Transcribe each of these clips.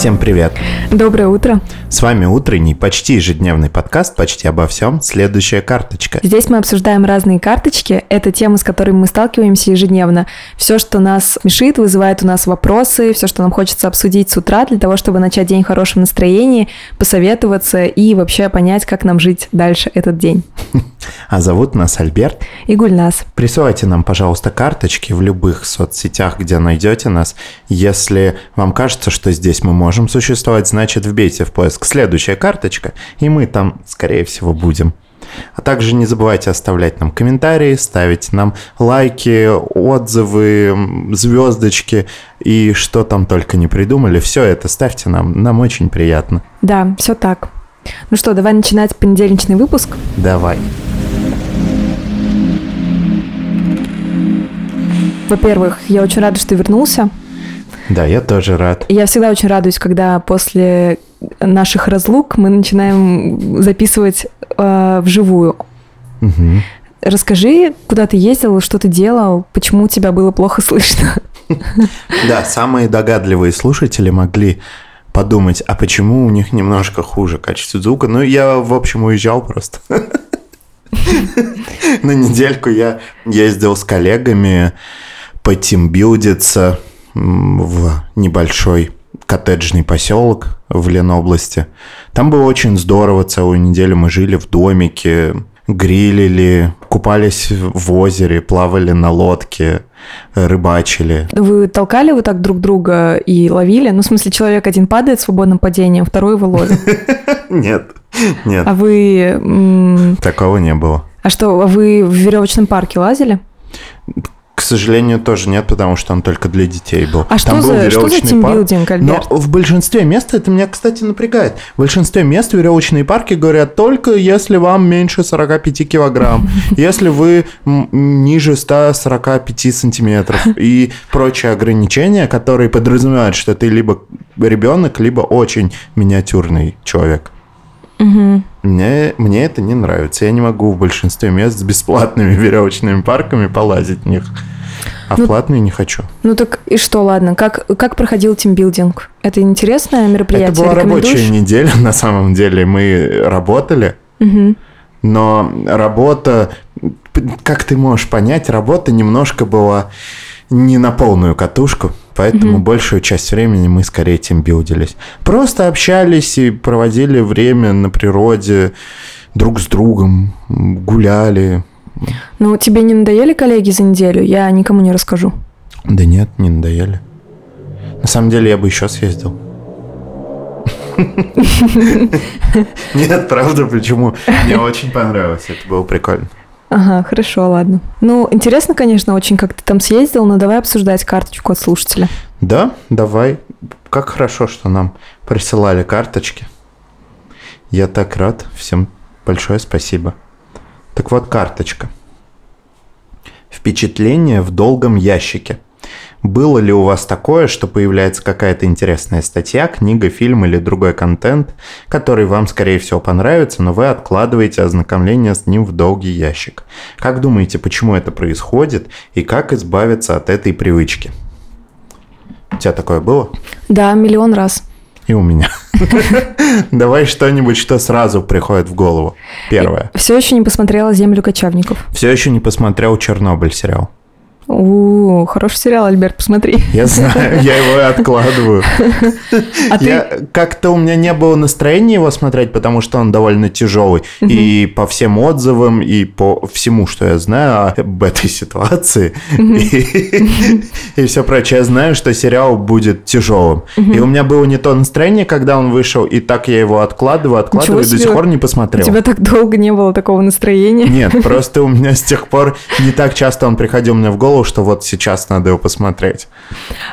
Всем привет! Доброе утро! С вами утренний, почти ежедневный подкаст «Почти обо всем. Следующая карточка». Здесь мы обсуждаем разные карточки. Это темы, с которыми мы сталкиваемся ежедневно. Все, что нас смешит, вызывает у нас вопросы, все, что нам хочется обсудить с утра для того, чтобы начать день в хорошем настроении, посоветоваться и вообще понять, как нам жить дальше этот день. А зовут нас Альберт. И Гульнас. Присылайте нам, пожалуйста, карточки в любых соцсетях, где найдете нас. Если вам кажется, что здесь мы можем существовать, значит вбейте в поиск следующая карточка, и мы там, скорее всего, будем. А также не забывайте оставлять нам комментарии, ставить нам лайки, отзывы, звездочки и что там только не придумали. Все это ставьте нам, нам очень приятно. Да, все так. Ну что, давай начинать понедельничный выпуск? Давай. Во-первых, я очень рада, что ты вернулся. Да, я тоже рад. Я всегда очень радуюсь, когда после наших разлук мы начинаем записывать э, вживую. Угу. Расскажи, куда ты ездил, что ты делал, почему тебя было плохо слышно. Да, самые догадливые слушатели могли подумать, а почему у них немножко хуже качество звука. Ну, я, в общем, уезжал просто. На недельку я ездил с коллегами потимбилдиться в небольшой коттеджный поселок в Ленобласти. Там было очень здорово, целую неделю мы жили в домике, грилили, купались в озере, плавали на лодке, рыбачили. Вы толкали вот так друг друга и ловили? Ну, в смысле, человек один падает свободным падением, второй его ловит? Нет, нет. А вы... Такого не было. А что, а вы в веревочном парке лазили? К сожалению, тоже нет, потому что он только для детей был. А что, за, что за тимбилдинг, Альберт? Но в большинстве мест это меня, кстати, напрягает. В большинстве мест веревочные парки говорят только если вам меньше 45 килограмм, если вы ниже 145 сантиметров и прочие ограничения, которые подразумевают, что ты либо ребенок, либо очень миниатюрный человек. Угу. Мне, мне это не нравится. Я не могу в большинстве мест с бесплатными веревочными парками полазить в них. А ну, в платные не хочу. Ну так и что, ладно. Как, как проходил тимбилдинг? Это интересное мероприятие? Это была рабочая неделя, на самом деле. Мы работали, угу. но работа, как ты можешь понять, работа немножко была не на полную катушку, поэтому mm большую часть времени мы скорее тимбилдились. Просто общались и проводили время на природе друг с другом, гуляли. Ну, тебе не надоели коллеги за неделю? Я никому не расскажу. Да нет, не надоели. На самом деле я бы еще съездил. Нет, правда, почему? Мне очень понравилось, это было прикольно. Ага, хорошо, ладно. Ну, интересно, конечно, очень, как ты там съездил, но давай обсуждать карточку от слушателя. Да, давай. Как хорошо, что нам присылали карточки. Я так рад. Всем большое спасибо. Так вот, карточка. Впечатление в долгом ящике – было ли у вас такое, что появляется какая-то интересная статья, книга, фильм или другой контент, который вам, скорее всего, понравится, но вы откладываете ознакомление с ним в долгий ящик? Как думаете, почему это происходит и как избавиться от этой привычки? У тебя такое было? Да, миллион раз. И у меня. Давай что-нибудь, что сразу приходит в голову. Первое. Все еще не посмотрела «Землю кочевников». Все еще не посмотрел «Чернобыль» сериал. У, хороший сериал, Альберт, посмотри. Я знаю, я его откладываю. А я, ты... Как-то у меня не было настроения его смотреть, потому что он довольно тяжелый. Угу. И по всем отзывам, и по всему, что я знаю об этой ситуации, угу. и, и все прочее, я знаю, что сериал будет тяжелым. Угу. И у меня было не то настроение, когда он вышел, и так я его откладываю, откладываю, и до сих пор не посмотрел. У тебя так долго не было такого настроения? Нет, просто у меня с тех пор не так часто он приходил мне в голову, голову, что вот сейчас надо его посмотреть.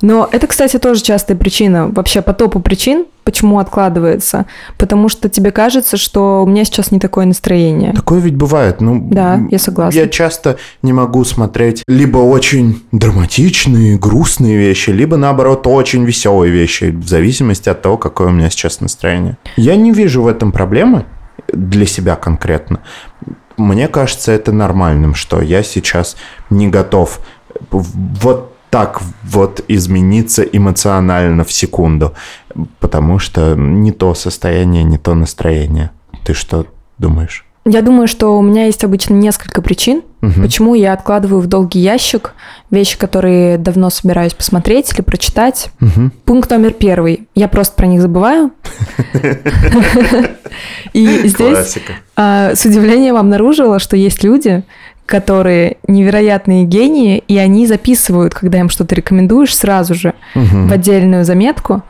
Но это, кстати, тоже частая причина, вообще по топу причин, почему откладывается. Потому что тебе кажется, что у меня сейчас не такое настроение. Такое ведь бывает. Ну, да, я согласна. Я часто не могу смотреть либо очень драматичные, грустные вещи, либо наоборот очень веселые вещи, в зависимости от того, какое у меня сейчас настроение. Я не вижу в этом проблемы для себя конкретно. Мне кажется это нормальным, что я сейчас не готов вот так вот измениться эмоционально в секунду, потому что не то состояние, не то настроение. Ты что думаешь? Я думаю, что у меня есть обычно несколько причин, угу. почему я откладываю в долгий ящик вещи, которые давно собираюсь посмотреть или прочитать. Угу. Пункт номер первый. Я просто про них забываю. И здесь а, с удивлением обнаружила, что есть люди, которые невероятные гении, и они записывают, когда им что-то рекомендуешь, сразу же угу. в отдельную заметку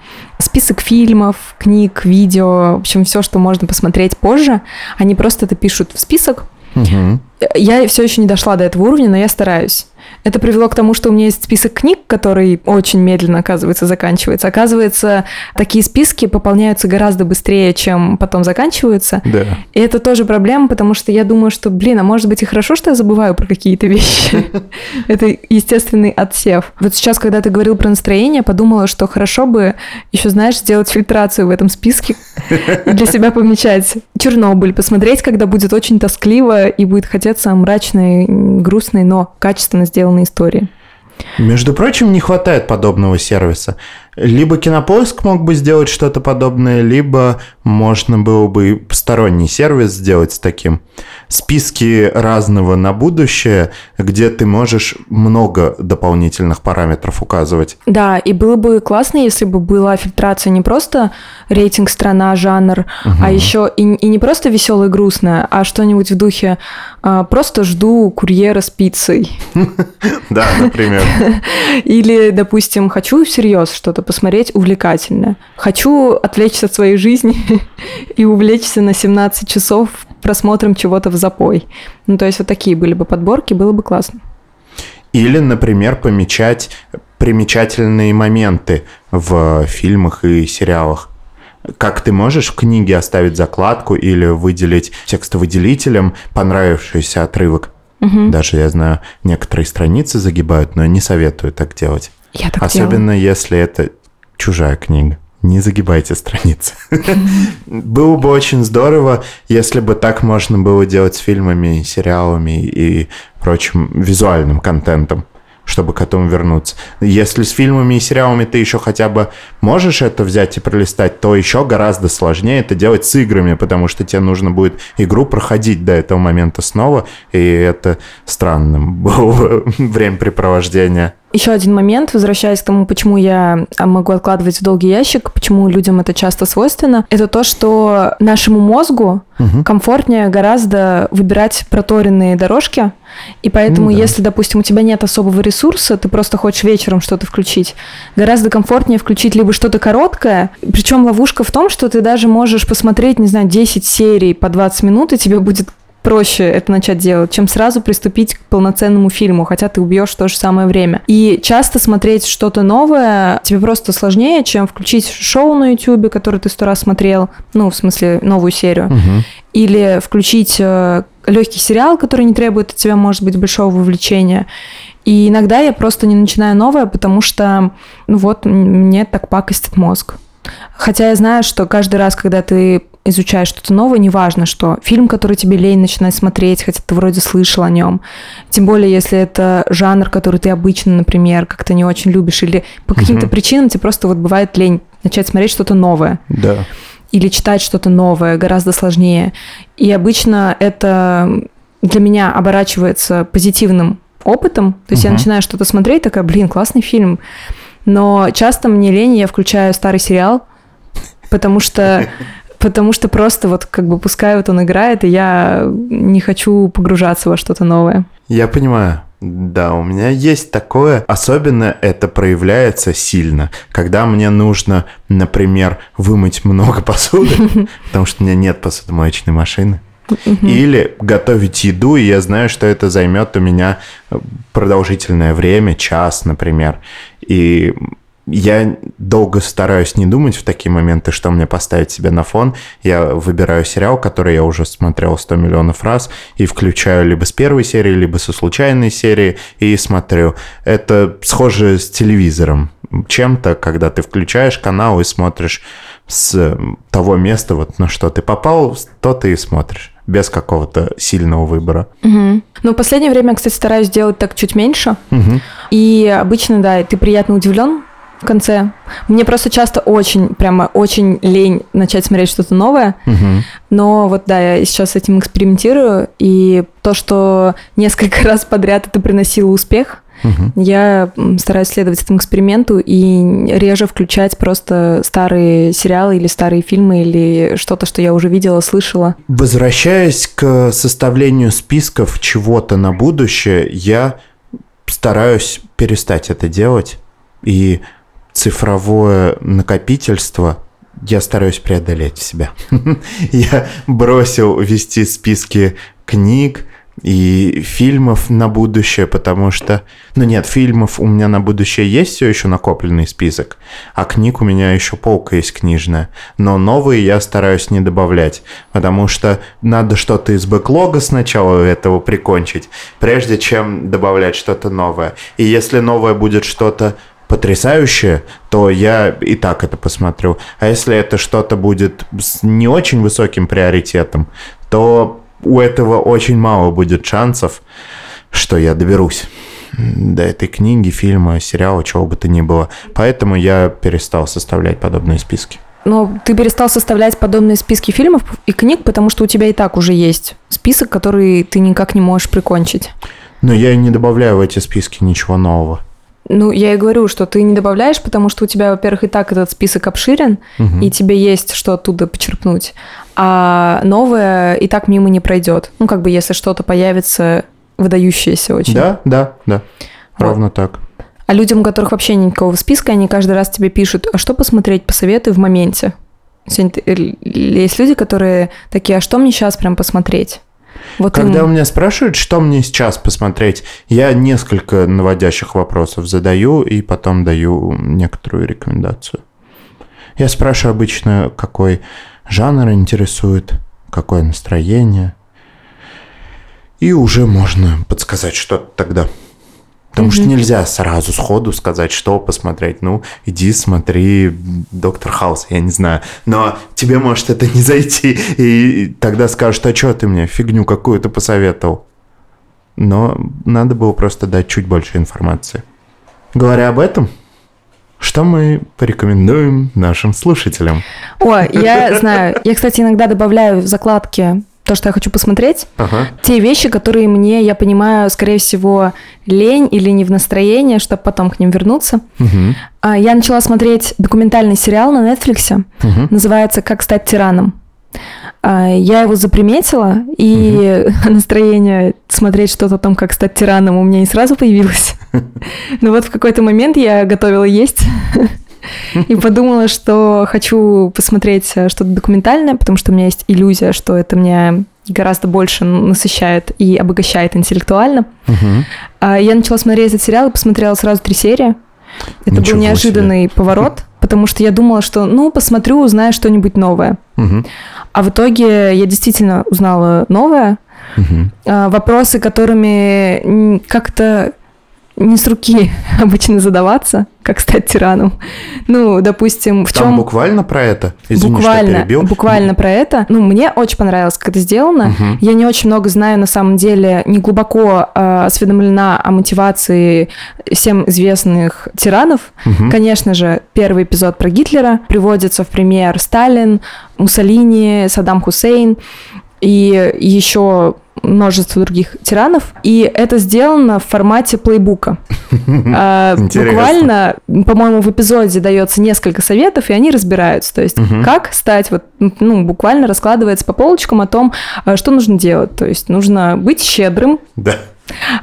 список фильмов, книг, видео, в общем, все, что можно посмотреть позже. Они просто это пишут в список. Угу. Я все еще не дошла до этого уровня, но я стараюсь. Это привело к тому, что у меня есть список книг, который очень медленно, оказывается, заканчивается. Оказывается, такие списки пополняются гораздо быстрее, чем потом заканчиваются. Да. И это тоже проблема, потому что я думаю, что, блин, а может быть и хорошо, что я забываю про какие-то вещи. Это естественный отсев. Вот сейчас, когда ты говорил про настроение, подумала, что хорошо бы еще, знаешь, сделать фильтрацию в этом списке и для себя помечать Чернобыль, посмотреть, когда будет очень тоскливо и будет хотеться мрачной, грустной, но качественно сделанной истории. Между прочим, не хватает подобного сервиса. Либо Кинопоиск мог бы сделать что-то подобное, либо можно было бы сторонний сервис сделать с таким. Списки разного на будущее, где ты можешь много дополнительных параметров указывать. Да, и было бы классно, если бы была фильтрация не просто рейтинг страна, жанр, угу. а еще и, и не просто веселое и грустное, а что-нибудь в духе а, «просто жду курьера с пиццей». Да, например. Или, допустим, «хочу всерьез что-то что посмотреть увлекательное. Хочу отвлечься от своей жизни и увлечься на 17 часов просмотром чего-то в запой. Ну, то есть вот такие были бы подборки, было бы классно. Или, например, помечать примечательные моменты в фильмах и сериалах. Как ты можешь в книге оставить закладку или выделить текстовыделителем понравившийся отрывок? Угу. Даже, я знаю, некоторые страницы загибают, но не советую так делать. Я так Особенно делаю. если это чужая книга. Не загибайте страницы. Было бы очень здорово, если бы так можно было делать с фильмами, сериалами и прочим визуальным контентом чтобы к этому вернуться. Если с фильмами и сериалами ты еще хотя бы можешь это взять и пролистать, то еще гораздо сложнее это делать с играми, потому что тебе нужно будет игру проходить до этого момента снова, и это странным было времяпрепровождение. Еще один момент, возвращаясь к тому, почему я а, могу откладывать в долгий ящик, почему людям это часто свойственно, это то, что нашему мозгу угу. комфортнее гораздо выбирать проторенные дорожки, и поэтому, ну, да. если, допустим, у тебя нет особого ресурса, ты просто хочешь вечером что-то включить, гораздо комфортнее включить либо что-то короткое, причем ловушка в том, что ты даже можешь посмотреть, не знаю, 10 серий по 20 минут, и тебе будет проще это начать делать, чем сразу приступить к полноценному фильму, хотя ты убьешь в то же самое время. И часто смотреть что-то новое тебе просто сложнее, чем включить шоу на YouTube, которое ты сто раз смотрел, ну, в смысле, новую серию, угу. или включить э, легкий сериал, который не требует от тебя, может быть, большого вовлечения. И иногда я просто не начинаю новое, потому что, ну вот, мне так пакостит мозг. Хотя я знаю, что каждый раз, когда ты изучаешь что-то новое, неважно, что фильм, который тебе лень начинать смотреть, хотя ты вроде слышал о нем. Тем более, если это жанр, который ты обычно, например, как-то не очень любишь, или по каким-то угу. причинам тебе просто вот бывает лень начать смотреть что-то новое. Да. Или читать что-то новое, гораздо сложнее. И обычно это для меня оборачивается позитивным опытом. То есть угу. я начинаю что-то смотреть, такая, блин, классный фильм. Но часто мне лень, я включаю старый сериал, потому что потому что просто вот как бы пускай вот он играет, и я не хочу погружаться во что-то новое. Я понимаю. Да, у меня есть такое. Особенно это проявляется сильно, когда мне нужно, например, вымыть много посуды, потому что у меня нет посудомоечной машины. Или готовить еду, и я знаю, что это займет у меня продолжительное время, час, например. И я долго стараюсь не думать в такие моменты, что мне поставить себе на фон. Я выбираю сериал, который я уже смотрел 100 миллионов раз, и включаю либо с первой серии, либо со случайной серии, и смотрю. Это схоже с телевизором. Чем-то, когда ты включаешь канал и смотришь с того места, вот на что ты попал, то ты и смотришь без какого-то сильного выбора. Угу. Ну, в последнее время, кстати, стараюсь делать так чуть меньше. Угу. И обычно, да, ты приятно удивлен в конце. Мне просто часто очень, прямо очень лень начать смотреть что-то новое. Угу. Но вот да, я сейчас с этим экспериментирую. И то, что несколько раз подряд это приносило успех, Угу. я стараюсь следовать этому эксперименту и реже включать просто старые сериалы или старые фильмы или что-то, что я уже видела, слышала. Возвращаясь к составлению списков чего-то на будущее, я стараюсь перестать это делать. И цифровое накопительство я стараюсь преодолеть себя. Я бросил вести списки книг и фильмов на будущее, потому что... Ну нет, фильмов у меня на будущее есть все еще накопленный список, а книг у меня еще полка есть книжная. Но новые я стараюсь не добавлять, потому что надо что-то из бэклога сначала этого прикончить, прежде чем добавлять что-то новое. И если новое будет что-то потрясающее, то я и так это посмотрю. А если это что-то будет с не очень высоким приоритетом, то у этого очень мало будет шансов, что я доберусь до этой книги, фильма, сериала, чего бы то ни было. Поэтому я перестал составлять подобные списки. Но ты перестал составлять подобные списки фильмов и книг, потому что у тебя и так уже есть список, который ты никак не можешь прикончить. Но я не добавляю в эти списки ничего нового. Ну, я и говорю, что ты не добавляешь, потому что у тебя, во-первых, и так этот список обширен, Мгм. и тебе есть что оттуда почерпнуть. А новое и так мимо не пройдет. Ну, как бы, если что-то появится выдающееся очень. Да, да, да. Вот. Ровно так. А людям, у которых вообще никакого списка, они каждый раз тебе пишут, а что посмотреть, посоветуй в моменте. Л- Есть люди, которые такие, а что мне сейчас прям посмотреть? Вот Когда им- у меня спрашивают, что мне сейчас посмотреть, я несколько наводящих вопросов задаю и потом даю некоторую рекомендацию. Я спрашиваю обычно, какой жанр интересует, какое настроение. И уже можно подсказать что-то тогда. Потому что Мгм. нельзя сразу сходу сказать, что посмотреть. Ну, иди смотри Доктор Хаус, я не знаю. Но тебе может это не зайти. И тогда скажут, а что ты мне фигню какую-то посоветовал? Но надо было просто дать чуть больше информации. Говоря об этом, что мы порекомендуем нашим слушателям? О, я знаю. Я, кстати, иногда добавляю в закладки то, что я хочу посмотреть. Ага. Те вещи, которые мне, я понимаю, скорее всего, лень или не в настроении, чтобы потом к ним вернуться. А, Я начала смотреть документальный сериал на Netflix. Мгм. Называется «Как стать тираном». А, Я его заприметила, и настроение смотреть что-то о том, как стать тираном, у меня не сразу появилось. Но вот в какой-то момент я готовила есть и подумала, что хочу посмотреть э, что-то документальное, потому что у меня есть иллюзия, что это меня гораздо больше насыщает и обогащает интеллектуально. А Я начала смотреть этот сериал и посмотрела сразу три серии. Это Ничего был себе. неожиданный поворот, потому что я думала, что, ну, посмотрю, узнаю что-нибудь новое. А в итоге я действительно узнала новое. А, Вопросы, которыми как-то не с руки обычно задаваться, как стать тираном. Ну, допустим, в Там чем буквально про это? Извини, что буквально, перебил. буквально про это. Ну, мне очень понравилось, как это сделано. Мгм. Я не очень много знаю, на самом деле, не глубоко э, осведомлена о мотивации всем известных тиранов. Мгм. Конечно же, первый эпизод про Гитлера приводится в пример Сталин, Муссолини, Саддам Хусейн и еще множество других тиранов. И это сделано в формате плейбука. А. Буквально, по-моему, в эпизоде дается несколько советов, и они разбираются. То есть, как стать, вот, ну, буквально раскладывается по полочкам о том, а, что нужно делать. То есть, нужно быть щедрым, Да.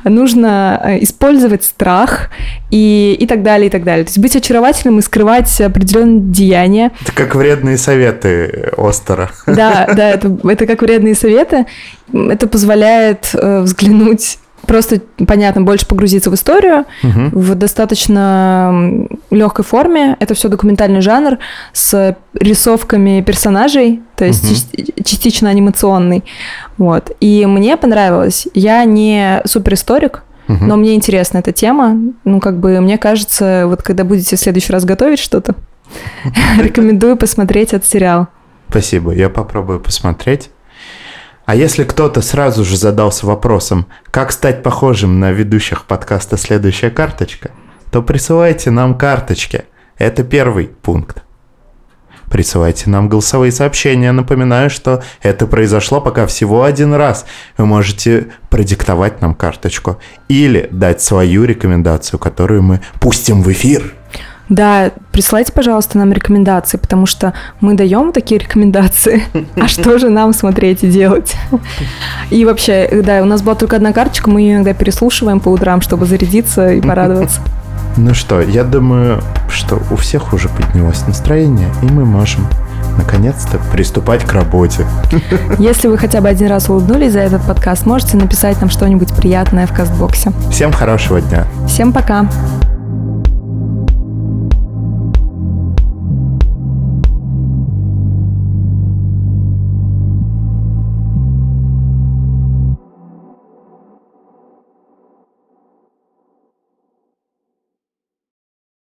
Нужно э, использовать страх и, и так далее, и так далее. То есть быть очаровательным и скрывать определенные деяния. Это как вредные советы Остера. Да, да, это, это как вредные советы. Это позволяет э, взглянуть просто, понятно, больше погрузиться в историю Мгм. в достаточно легкой форме. Это все документальный жанр с рисовками персонажей, то есть части- частично анимационный. Вот. И мне понравилось. Я не суперисторик, но мне интересна эта тема. Ну, как бы, мне кажется, вот когда будете в следующий раз готовить что-то, рекомендую посмотреть этот сериал. Спасибо, я попробую посмотреть. А если кто-то сразу же задался вопросом, как стать похожим на ведущих подкаста «Следующая карточка», то присылайте нам карточки. Это первый пункт. Присылайте нам голосовые сообщения. Напоминаю, что это произошло пока всего один раз. Вы можете продиктовать нам карточку или дать свою рекомендацию, которую мы пустим в эфир. Да, присылайте, пожалуйста, нам рекомендации, потому что мы даем такие рекомендации. А что же нам смотреть и делать? И вообще, да, у нас была только одна карточка, мы ее иногда переслушиваем по утрам, чтобы зарядиться и порадоваться. Ну что, я думаю, что у всех уже поднялось настроение, и мы можем наконец-то приступать к работе. Если вы хотя бы один раз улыбнулись за этот подкаст, можете написать нам что-нибудь приятное в кастбоксе. Всем хорошего дня. Всем пока.